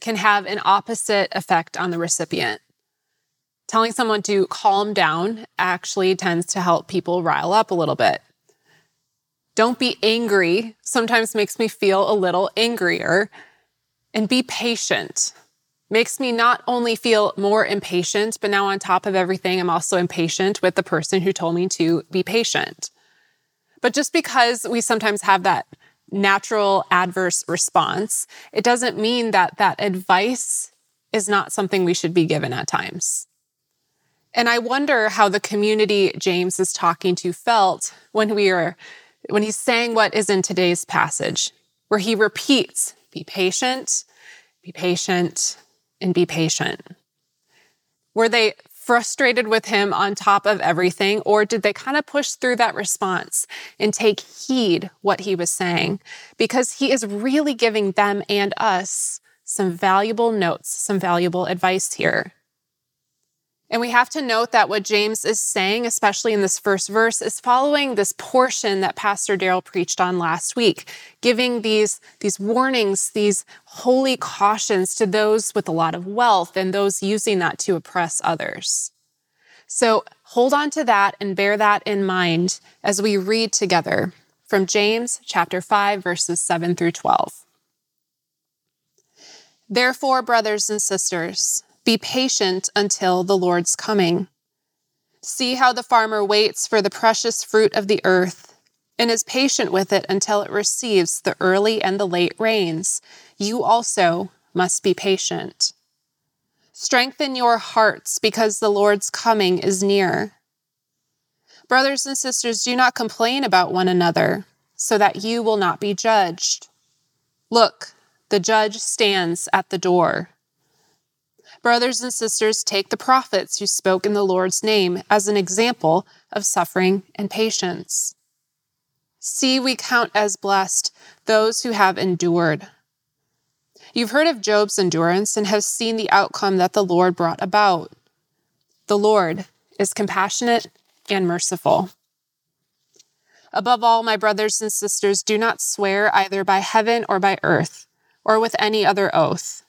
can have an opposite effect on the recipient. Telling someone to calm down actually tends to help people rile up a little bit. Don't be angry sometimes makes me feel a little angrier. And be patient makes me not only feel more impatient, but now on top of everything, I'm also impatient with the person who told me to be patient. But just because we sometimes have that natural adverse response, it doesn't mean that that advice is not something we should be given at times. And I wonder how the community James is talking to felt when we are when he's saying what is in today's passage, where he repeats, be patient, be patient, and be patient. Were they frustrated with him on top of everything, or did they kind of push through that response and take heed what he was saying? Because he is really giving them and us some valuable notes, some valuable advice here. And we have to note that what James is saying, especially in this first verse, is following this portion that Pastor Daryl preached on last week, giving these, these warnings, these holy cautions to those with a lot of wealth and those using that to oppress others. So hold on to that and bear that in mind as we read together from James chapter 5, verses 7 through 12. Therefore, brothers and sisters, be patient until the Lord's coming. See how the farmer waits for the precious fruit of the earth and is patient with it until it receives the early and the late rains. You also must be patient. Strengthen your hearts because the Lord's coming is near. Brothers and sisters, do not complain about one another so that you will not be judged. Look, the judge stands at the door. Brothers and sisters, take the prophets who spoke in the Lord's name as an example of suffering and patience. See, we count as blessed those who have endured. You've heard of Job's endurance and have seen the outcome that the Lord brought about. The Lord is compassionate and merciful. Above all, my brothers and sisters, do not swear either by heaven or by earth or with any other oath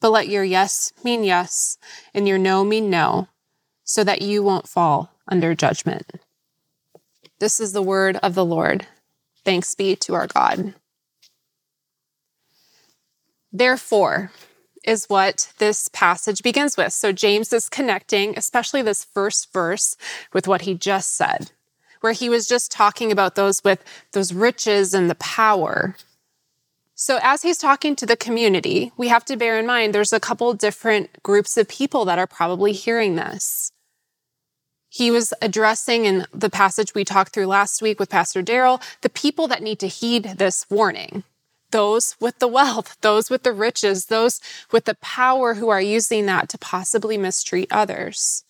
but let your yes mean yes and your no mean no, so that you won't fall under judgment. This is the word of the Lord. Thanks be to our God. Therefore, is what this passage begins with. So James is connecting, especially this first verse, with what he just said, where he was just talking about those with those riches and the power so, as he's talking to the community, we have to bear in mind there's a couple different groups of people that are probably hearing this. He was addressing in the passage we talked through last week with Pastor Daryl the people that need to heed this warning those with the wealth, those with the riches, those with the power who are using that to possibly mistreat others.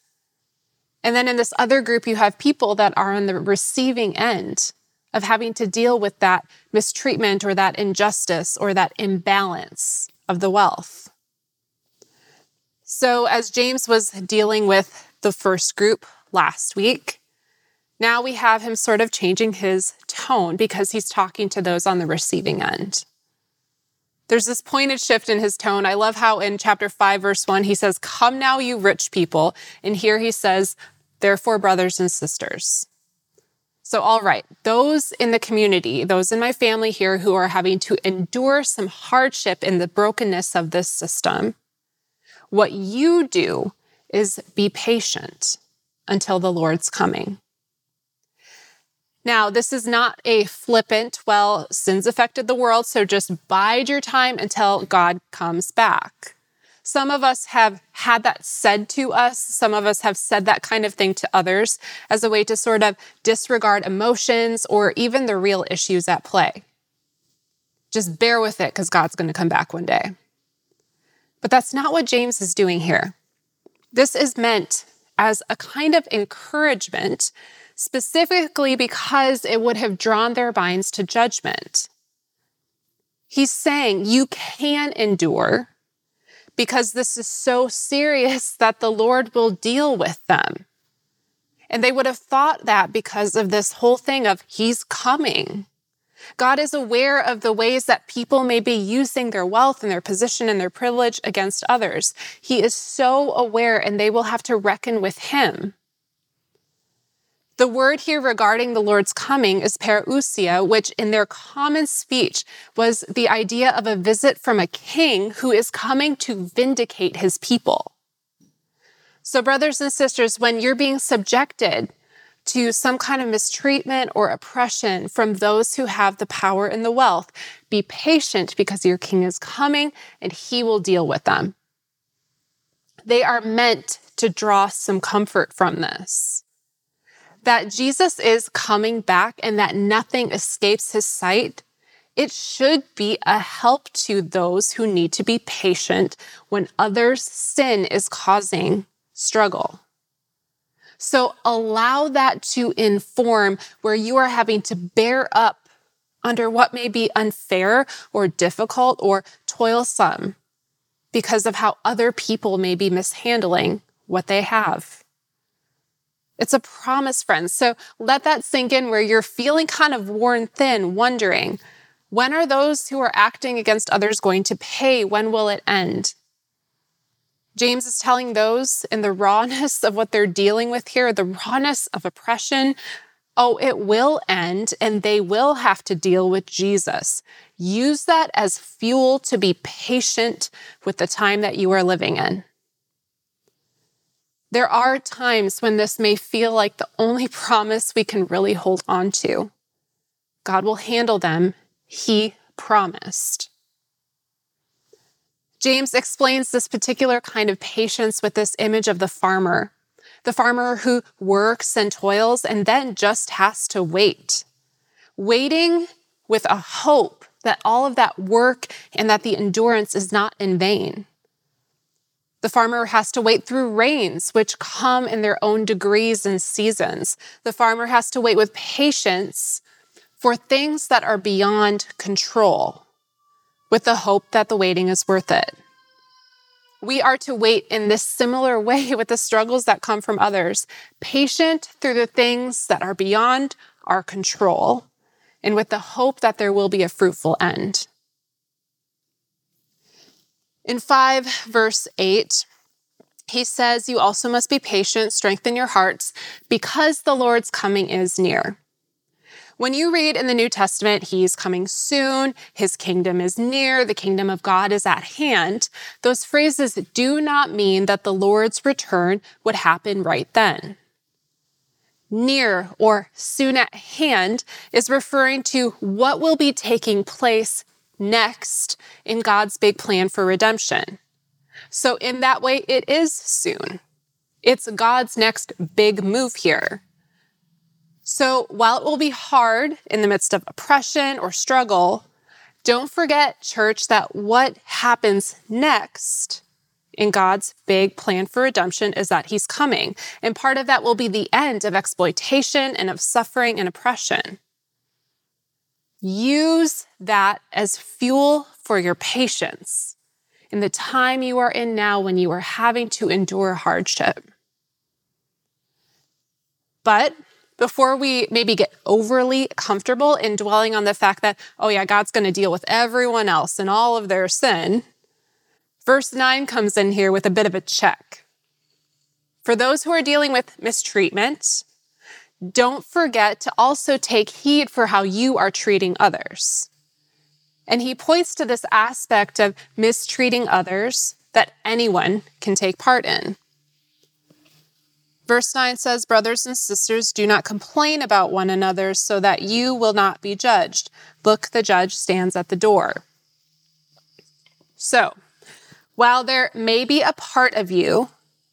And then in this other group, you have people that are on the receiving end of having to deal with that mistreatment or that injustice or that imbalance of the wealth. So, as James was dealing with the first group last week, now we have him sort of changing his tone because he's talking to those on the receiving end. There's this pointed shift in his tone. I love how in chapter 5, verse 1, he says, Come now, you rich people. And here he says, Therefore, brothers and sisters. So, all right, those in the community, those in my family here who are having to endure some hardship in the brokenness of this system, what you do is be patient until the Lord's coming. Now, this is not a flippant, well, sin's affected the world, so just bide your time until God comes back. Some of us have had that said to us. Some of us have said that kind of thing to others as a way to sort of disregard emotions or even the real issues at play. Just bear with it because God's going to come back one day. But that's not what James is doing here. This is meant as a kind of encouragement, specifically because it would have drawn their minds to judgment. He's saying you can endure because this is so serious that the Lord will deal with them. And they would have thought that because of this whole thing of He's coming. God is aware of the ways that people may be using their wealth and their position and their privilege against others. He is so aware, and they will have to reckon with Him. The word here regarding the Lord's coming is parousia, which in their common speech was the idea of a visit from a king who is coming to vindicate his people. So, brothers and sisters, when you're being subjected to some kind of mistreatment or oppression from those who have the power and the wealth, be patient because your king is coming and he will deal with them. They are meant to draw some comfort from this that Jesus is coming back and that nothing escapes his sight, it should be a help to those who need to be patient when others' sin is causing struggle. So allow that to inform where you are having to bear up under what may be unfair or difficult or toilsome because of how other people may be mishandling what they have. It's a promise, friends. So let that sink in where you're feeling kind of worn thin, wondering, when are those who are acting against others going to pay? When will it end? James is telling those in the rawness of what they're dealing with here, the rawness of oppression, oh, it will end and they will have to deal with Jesus. Use that as fuel to be patient with the time that you are living in. There are times when this may feel like the only promise we can really hold on to. God will handle them. He promised. James explains this particular kind of patience with this image of the farmer, the farmer who works and toils and then just has to wait. Waiting with a hope that all of that work and that the endurance is not in vain. The farmer has to wait through rains, which come in their own degrees and seasons. The farmer has to wait with patience for things that are beyond control, with the hope that the waiting is worth it. We are to wait in this similar way with the struggles that come from others, patient through the things that are beyond our control, and with the hope that there will be a fruitful end. In 5, verse 8, he says, You also must be patient, strengthen your hearts, because the Lord's coming is near. When you read in the New Testament, He's coming soon, His kingdom is near, the kingdom of God is at hand, those phrases do not mean that the Lord's return would happen right then. Near or soon at hand is referring to what will be taking place next in God's big plan for redemption. So, in that way, it is soon. It's God's next big move here. So, while it will be hard in the midst of oppression or struggle, don't forget, church, that what happens next in God's big plan for redemption is that He's coming. And part of that will be the end of exploitation and of suffering and oppression. Use that as fuel for your patience in the time you are in now when you are having to endure hardship. But before we maybe get overly comfortable in dwelling on the fact that, oh, yeah, God's going to deal with everyone else and all of their sin, verse 9 comes in here with a bit of a check. For those who are dealing with mistreatment, don't forget to also take heed for how you are treating others. And he points to this aspect of mistreating others that anyone can take part in. Verse 9 says, Brothers and sisters, do not complain about one another so that you will not be judged. Look, the judge stands at the door. So, while there may be a part of you,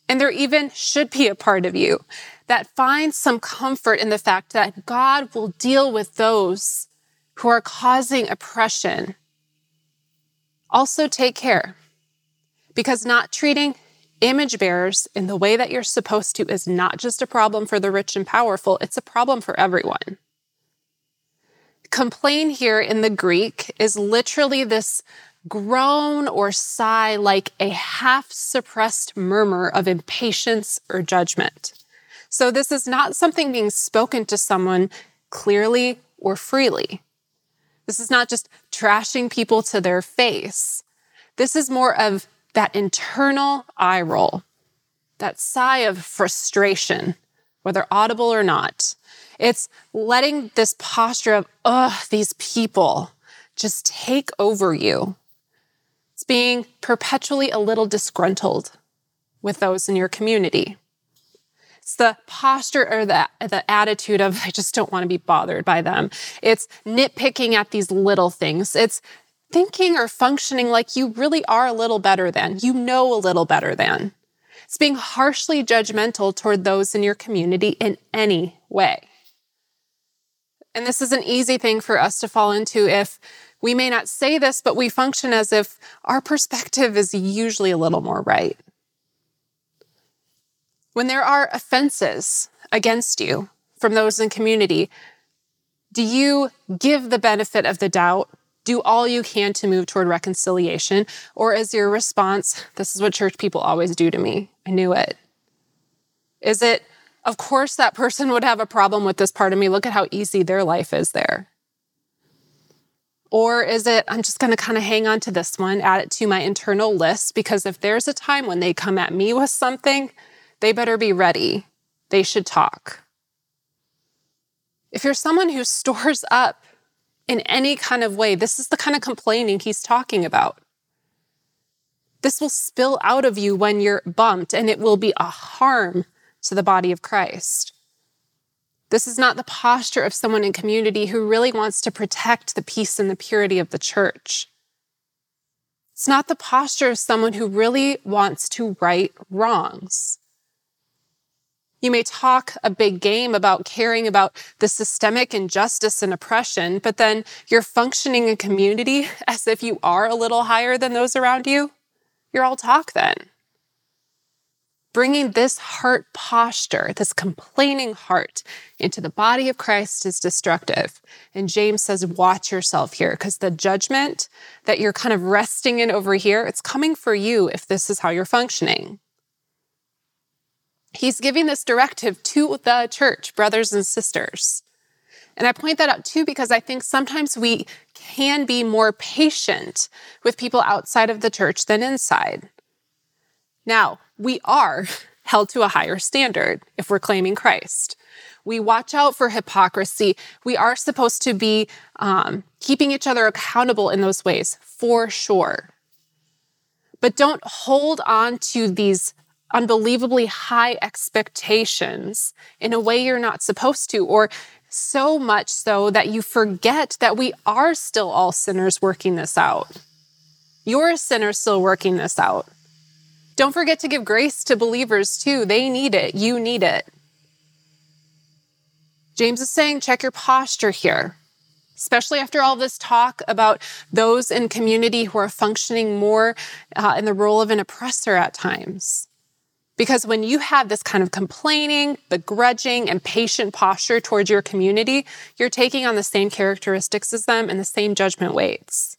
and there even should be a part of you, that finds some comfort in the fact that God will deal with those who are causing oppression. Also, take care Because not treating image bearers in the way that you're supposed to is not just a problem for the rich and powerful, it's a problem for everyone. Complain here in the Greek is literally this groan or sigh like a half suppressed murmur of impatience or judgment. So, this is not something being spoken to someone clearly or freely. This is not just trashing people to their face. This is more of that internal eye roll, that sigh of frustration, whether audible or not. It's letting this posture of, ugh, these people just take over you. It's being perpetually a little disgruntled with those in your community. It's the posture or the, the attitude of, I just don't want to be bothered by them. It's nitpicking at these little things. It's thinking or functioning like you really are a little better than, you know a little better than. It's being harshly judgmental toward those in your community in any way. And this is an easy thing for us to fall into if we may not say this, but we function as if our perspective is usually a little more right. When there are offenses against you from those in community, do you give the benefit of the doubt do all you can to move toward reconciliation? Or is your response, this is what church people always do to me? I knew it. Is it, of course, that person would have a problem with this part of me. Look at how easy their life is there. Or is it, I'm just going to kind of hang on to this one, add it to my internal list, because if there's a time when they come at me with something, they better be ready. They should talk. If you're someone who stores up in any kind of way. This is the kind of complaining he's talking about. This will spill out of you when you're bumped, and it will be a harm to the body of Christ. This is not the posture of someone in community who really wants to protect the peace and the purity of the church. It's not the posture of someone who really wants to right wrongs. You may talk a big game about caring about the systemic injustice and oppression, but then you're functioning in community as if you are a little higher than those around you. You're all talk then. Bringing this heart posture, this complaining heart, into the body of Christ is destructive. And James says, watch yourself here, because the judgment that you're kind of resting in over here, it's coming for you if this is how you're functioning. He's giving this directive to the church, brothers and sisters. And I point that out too because I think sometimes we can be more patient with people outside of the church than inside. Now, we are held to a higher standard if we're claiming Christ. We watch out for hypocrisy. We are supposed to be um, keeping each other accountable in those ways, for sure. But don't hold on to these unbelievably high expectations in a way you're not supposed to, or so much so that you forget that we are still all sinners working this out. You're a sinner still working this out. Don't forget to give grace to believers too. They need it. You need it. James is saying, check your posture here, especially after all this talk about those in community who are functioning more uh, in the role of an oppressor at times. Because when you have this kind of complaining, begrudging, and patient posture towards your community, you're taking on the same characteristics as them and the same judgment weights.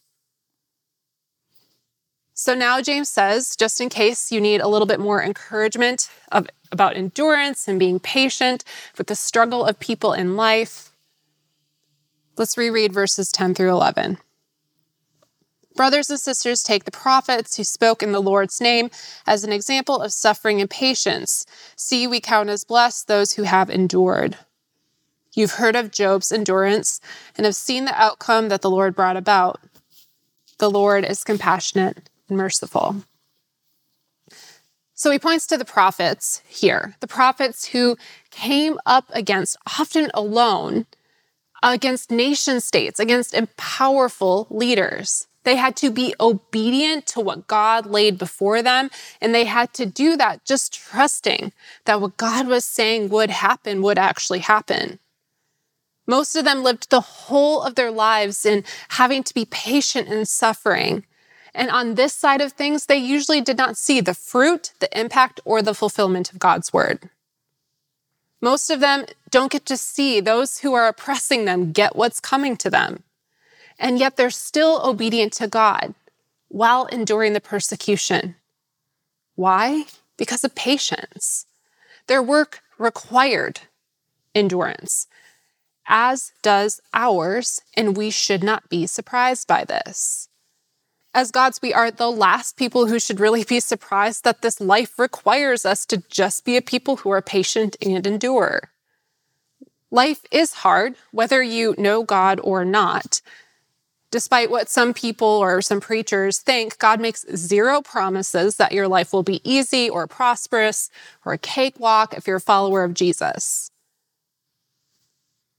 So now James says, just in case you need a little bit more encouragement of, about endurance and being patient with the struggle of people in life, let's reread verses 10 through 11. Brothers and sisters, take the prophets who spoke in the Lord's name as an example of suffering and patience. See, we count as blessed those who have endured. You've heard of Job's endurance and have seen the outcome that the Lord brought about. The Lord is compassionate merciful. So he points to the prophets here, the prophets who came up against, often alone, against nation states, against powerful leaders. They had to be obedient to what God laid before them. And they had to do that just trusting that what God was saying would happen would actually happen. Most of them lived the whole of their lives in having to be patient and suffering And on this side of things, they usually did not see the fruit, the impact, or the fulfillment of God's word. Most of them don't get to see those who are oppressing them get what's coming to them. And yet they're still obedient to God while enduring the persecution. Why? Because of patience. Their work required endurance, as does ours, and we should not be surprised by this. As God's, we are the last people who should really be surprised that this life requires us to just be a people who are patient and endure. Life is hard, whether you know God or not. Despite what some people or some preachers think, God makes zero promises that your life will be easy or prosperous or a cakewalk if you're a follower of Jesus.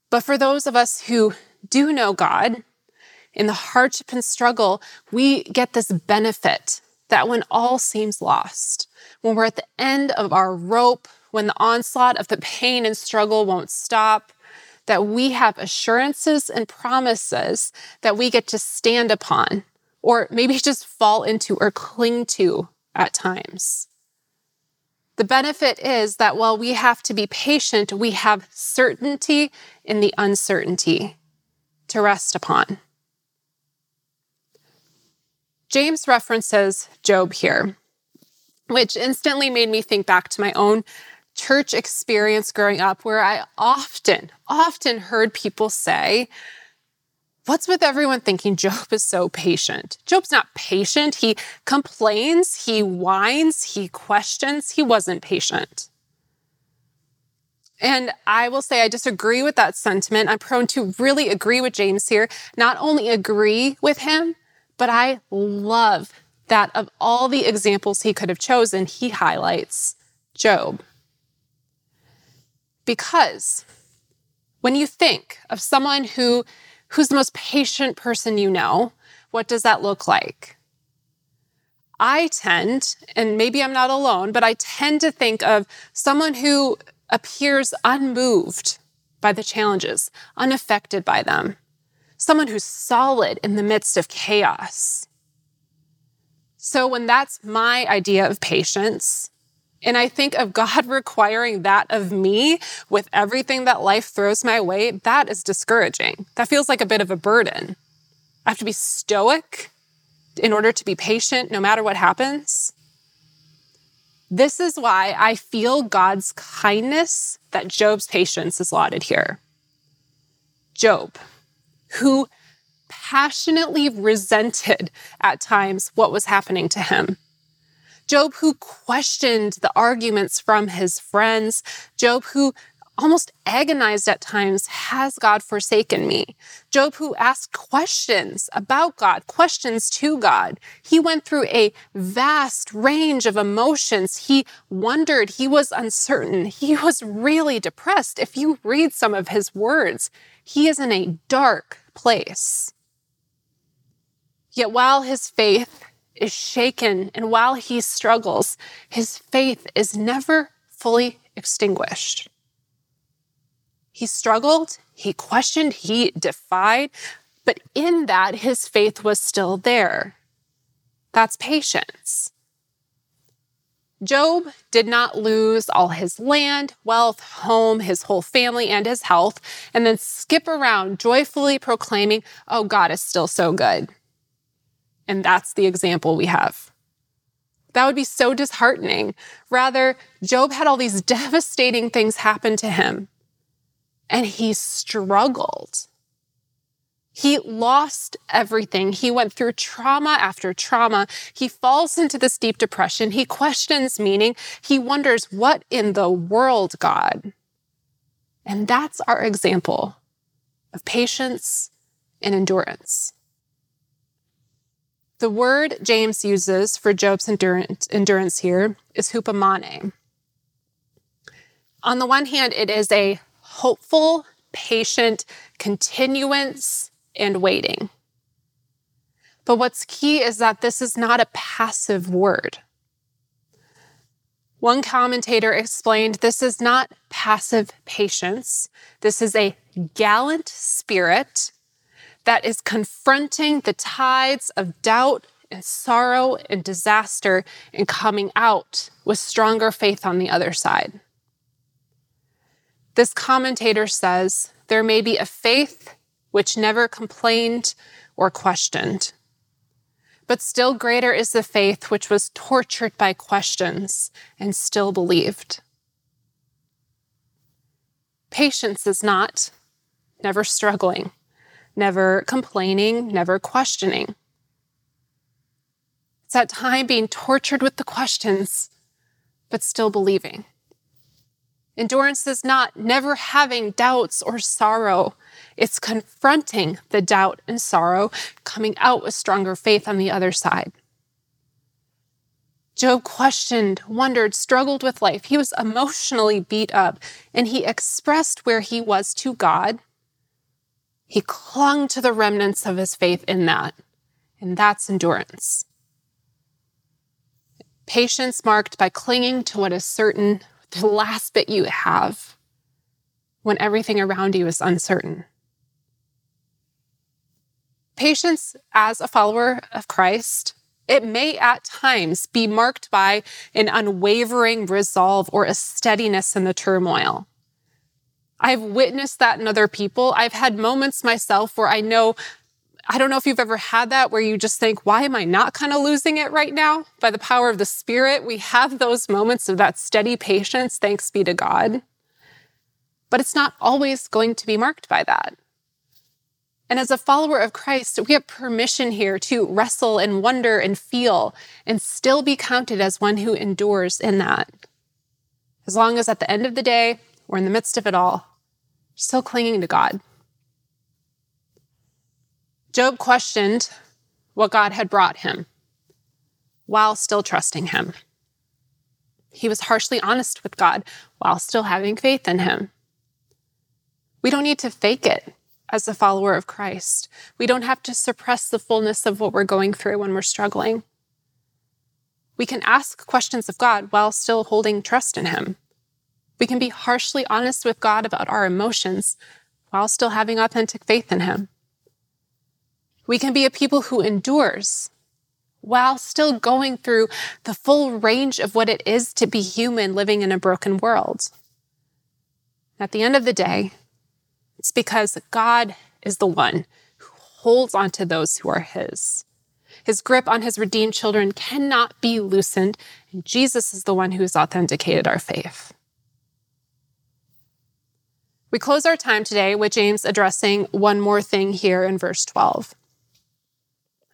But for those of us who do know God, in the hardship and struggle, we get this benefit that when all seems lost, when we're at the end of our rope, when the onslaught of the pain and struggle won't stop, that we have assurances and promises that we get to stand upon, or maybe just fall into or cling to at times. The benefit is that while we have to be patient, we have certainty in the uncertainty to rest upon. James references Job here, which instantly made me think back to my own church experience growing up, where I often, often heard people say, What's with everyone thinking Job is so patient? Job's not patient. He complains, he whines, he questions. He wasn't patient. And I will say I disagree with that sentiment. I'm prone to really agree with James here. Not only agree with him, but I love that of all the examples he could have chosen, he highlights Job. Because when you think of someone who who's the most patient person you know, what does that look like? I tend, and maybe I'm not alone, but I tend to think of someone who appears unmoved by the challenges, unaffected by them someone who's solid in the midst of chaos. So, when that's my idea of patience, and I think of God requiring that of me with everything that life throws my way, that is discouraging. That feels like a bit of a burden. I have to be stoic in order to be patient no matter what happens. This is why I feel God's kindness that Job's patience is lauded here. Job, who passionately resented at times what was happening to him. Job, who questioned the arguments from his friends. Job, who almost agonized at times Has God forsaken me? Job, who asked questions about God, questions to God. He went through a vast range of emotions. He wondered, he was uncertain, he was really depressed. If you read some of his words, he is in a dark place. Yet while his faith is shaken and while he struggles, his faith is never fully extinguished. He struggled, he questioned, he defied, but in that, his faith was still there. That's patience. Job did not lose all his land, wealth, home, his whole family, and his health, and then skip around joyfully proclaiming, Oh, God is still so good. And that's the example we have. That would be so disheartening. Rather, Job had all these devastating things happen to him, and he struggled. He lost everything. He went through trauma after trauma. He falls into this deep depression. He questions meaning. He wonders, what in the world, God? And that's our example of patience and endurance. The word James uses for Job's endurance here is hupomone. On the one hand, it is a hopeful, patient continuance and waiting. But what's key is that this is not a passive word. One commentator explained this is not passive patience. This is a gallant spirit that is confronting the tides of doubt and sorrow and disaster and coming out with stronger faith on the other side. This commentator says there may be a faith which never complained or questioned. But still greater is the faith which was tortured by questions and still believed. Patience is not never struggling, never complaining, never questioning. It's that time being tortured with the questions, but still believing. Endurance is not never having doubts or sorrow. It's confronting the doubt and sorrow, coming out with stronger faith on the other side. Job questioned, wondered, struggled with life. He was emotionally beat up, and he expressed where he was to God. He clung to the remnants of his faith in that, and that's endurance. Patience marked by clinging to what is certain the last bit you have when everything around you is uncertain. Patience as a follower of Christ, it may at times be marked by an unwavering resolve or a steadiness in the turmoil. I've witnessed that in other people. I've had moments myself where I know I don't know if you've ever had that where you just think, why am I not kind of losing it right now? By the power of the Spirit, we have those moments of that steady patience, thanks be to God. But it's not always going to be marked by that. And as a follower of Christ, we have permission here to wrestle and wonder and feel and still be counted as one who endures in that. As long as at the end of the day, we're in the midst of it all, still clinging to God. Job questioned what God had brought him while still trusting him. He was harshly honest with God while still having faith in him. We don't need to fake it as a follower of Christ. We don't have to suppress the fullness of what we're going through when we're struggling. We can ask questions of God while still holding trust in Him. We can be harshly honest with God about our emotions while still having authentic faith in Him. We can be a people who endures while still going through the full range of what it is to be human living in a broken world. At the end of the day, it's because God is the one who holds onto those who are His. His grip on His redeemed children cannot be loosened, and Jesus is the one who has authenticated our faith. We close our time today with James addressing one more thing here in verse 12.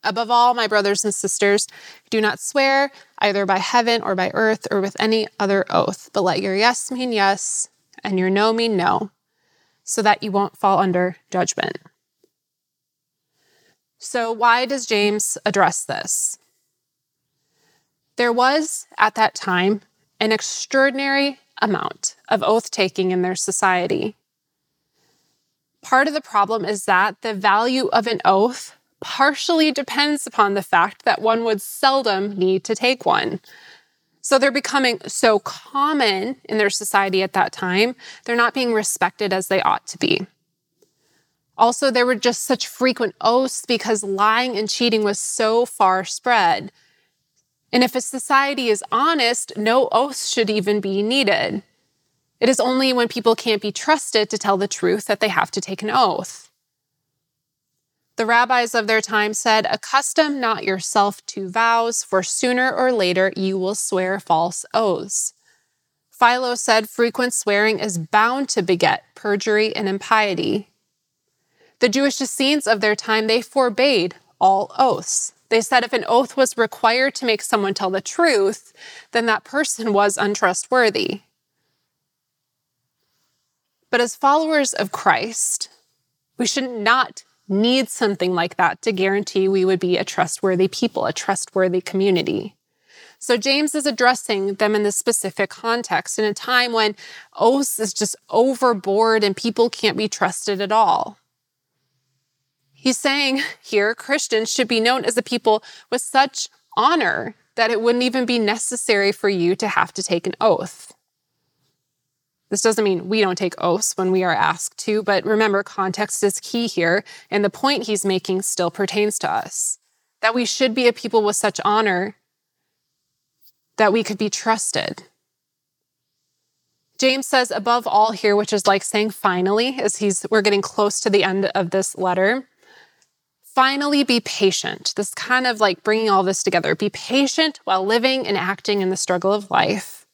Above all, my brothers and sisters, do not swear either by heaven or by earth or with any other oath, but let your yes mean yes and your no mean no, so that you won't fall under judgment. So, why does James address this? There was at that time an extraordinary amount of oath taking in their society. Part of the problem is that the value of an oath partially depends upon the fact that one would seldom need to take one. So they're becoming so common in their society at that time, they're not being respected as they ought to be. Also, there were just such frequent oaths because lying and cheating was so far spread. And if a society is honest, no oaths should even be needed. It is only when people can't be trusted to tell the truth that they have to take an oath. The rabbis of their time said, Accustom not yourself to vows, for sooner or later you will swear false oaths. Philo said, Frequent swearing is bound to beget perjury and impiety. The Jewish Essenes of their time, they forbade all oaths. They said if an oath was required to make someone tell the truth, then that person was untrustworthy. But as followers of Christ, we should not need something like that to guarantee we would be a trustworthy people, a trustworthy community. So James is addressing them in this specific context in a time when oaths is just overboard and people can't be trusted at all. He's saying here Christians should be known as a people with such honor that it wouldn't even be necessary for you to have to take an oath. This doesn't mean we don't take oaths when we are asked to, but remember, context is key here, and the point he's making still pertains to us. that we should be a people with such honor that we could be trusted. James says above all here, which is like saying finally, as he's we're getting close to the end of this letter. Finally, be patient. This kind of like bringing all this together. Be patient while living and acting in the struggle of life.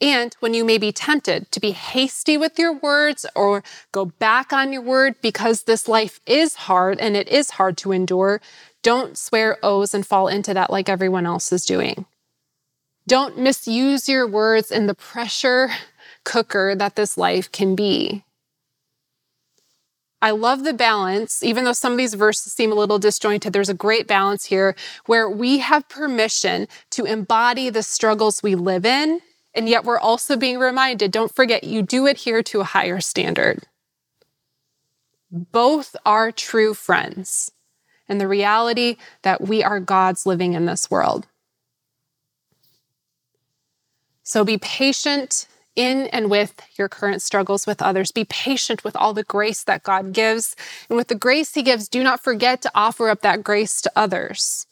And when you may be tempted to be hasty with your words or go back on your word because this life is hard and it is hard to endure, don't swear oaths and fall into that like everyone else is doing. Don't misuse your words in the pressure cooker that this life can be. I love the balance, even though some of these verses seem a little disjointed, there's a great balance here where we have permission to embody the struggles we live in, and yet we're also being reminded don't forget, you do adhere to a higher standard. Both are true friends, and the reality that we are God's living in this world. So be patient in and with your current struggles with others. Be patient with all the grace that God gives. And with the grace He gives, do not forget to offer up that grace to others.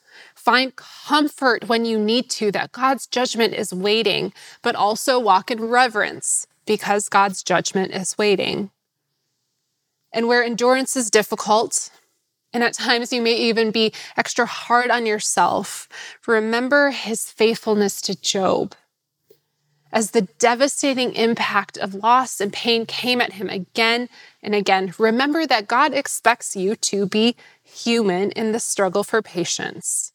Find comfort when you need to, that God's judgment is waiting, but also walk in reverence because God's judgment is waiting. And where endurance is difficult, and at times you may even be extra hard on yourself, remember his faithfulness to Job as the devastating impact of loss and pain came at him again and again. Remember that God expects you to be human in the struggle for patience.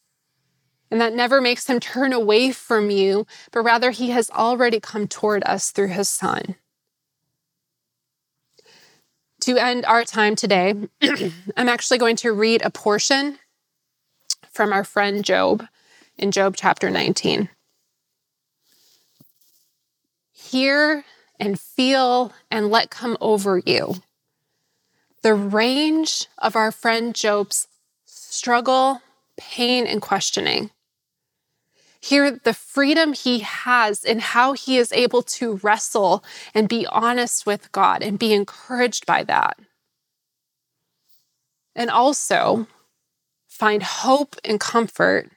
And that never makes him turn away from you, but rather he has already come toward us through his son. To end our time today, I'm actually going to read a portion from our friend Job in Job chapter 19 hear and feel and let come over you. The range of our friend Job's struggle, pain, and questioning. Hear the freedom he has in how he is able to wrestle and be honest with God and be encouraged by that. And also find hope and comfort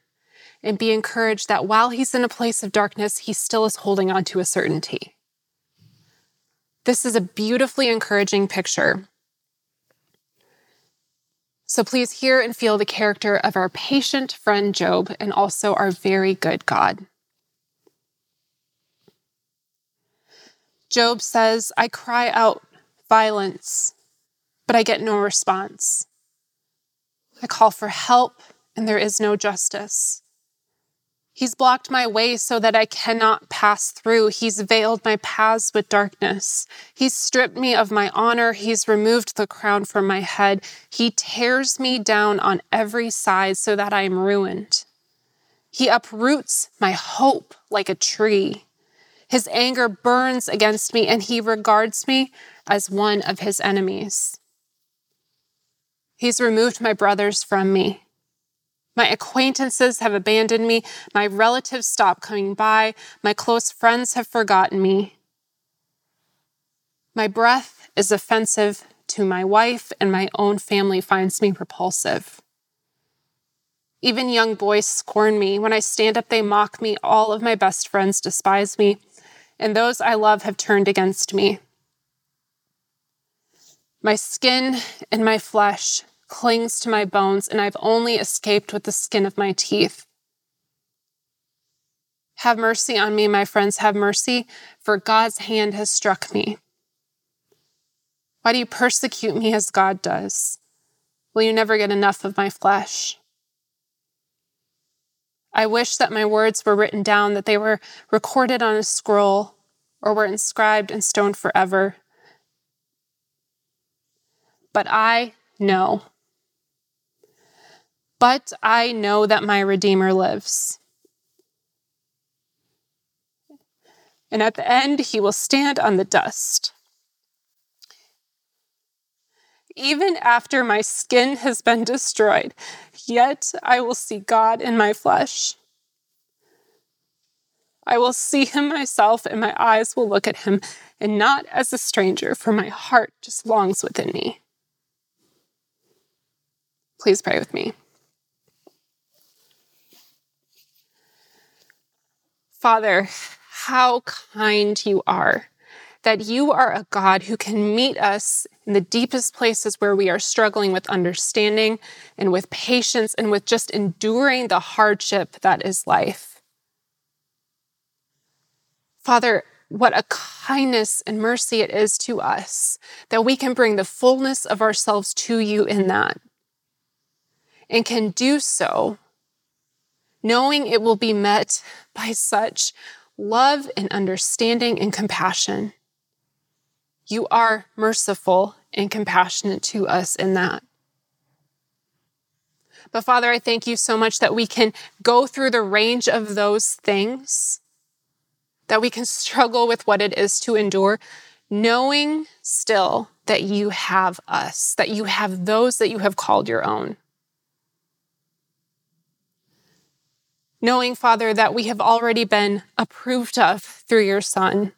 and be encouraged that while he's in a place of darkness, he still is holding on to a certainty. This is a beautifully encouraging picture. So please hear and feel the character of our patient friend Job and also our very good God. Job says, I cry out violence, but I get no response. I call for help, and there is no justice. He's blocked my way so that I cannot pass through. He's veiled my paths with darkness. He's stripped me of my honor. He's removed the crown from my head. He tears me down on every side so that I am ruined. He uproots my hope like a tree. His anger burns against me, and he regards me as one of his enemies. He's removed my brothers from me. My acquaintances have abandoned me. My relatives stop coming by. My close friends have forgotten me. My breath is offensive to my wife, and my own family finds me repulsive. Even young boys scorn me. When I stand up, they mock me. All of my best friends despise me, and those I love have turned against me. My skin and my flesh clings to my bones, and I've only escaped with the skin of my teeth. Have mercy on me, my friends, have mercy, for God's hand has struck me. Why do you persecute me as God does? Will you never get enough of my flesh? I wish that my words were written down, that they were recorded on a scroll, or were inscribed in stone forever. But I know but I know that my Redeemer lives. And at the end, he will stand on the dust. Even after my skin has been destroyed, yet I will see God in my flesh. I will see him myself, and my eyes will look at him, and not as a stranger, for my heart just longs within me. Please pray with me. Father, how kind you are that you are a God who can meet us in the deepest places where we are struggling with understanding and with patience and with just enduring the hardship that is life. Father, what a kindness and mercy it is to us that we can bring the fullness of ourselves to you in that and can do so knowing it will be met by such love and understanding and compassion. You are merciful and compassionate to us in that. But Father, I thank you so much that we can go through the range of those things, that we can struggle with what it is to endure, knowing still that you have us, that you have those that you have called your own. Knowing, Father, that we have already been approved of through your Son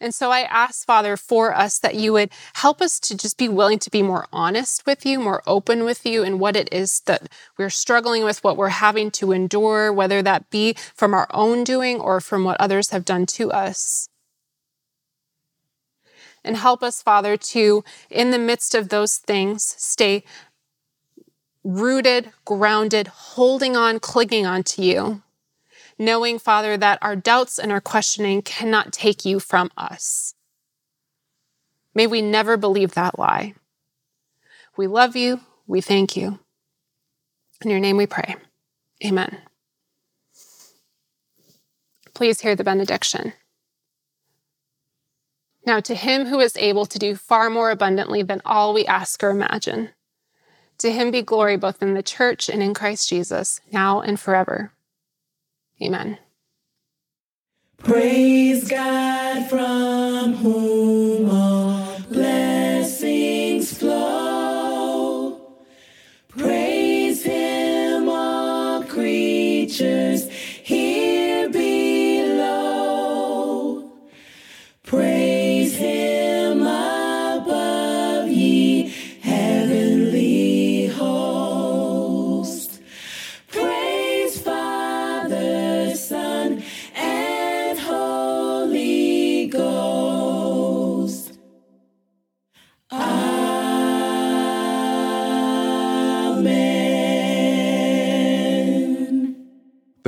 and so I ask, Father, for us that you would help us to just be willing to be more honest with you, more open with you, and what it is that we're struggling with, what we're having to endure, whether that be from our own doing or from what others have done to us. And help us, Father, to, in the midst of those things, stay rooted, grounded, holding on, clinging on to you knowing, Father, that our doubts and our questioning cannot take you from us. May we never believe that lie. We love you. We thank you. In your name we pray. Amen. Please hear the benediction. Now, to him who is able to do far more abundantly than all we ask or imagine, to him be glory both in the church and in Christ Jesus, now and forever. Amen. Praise God from whom all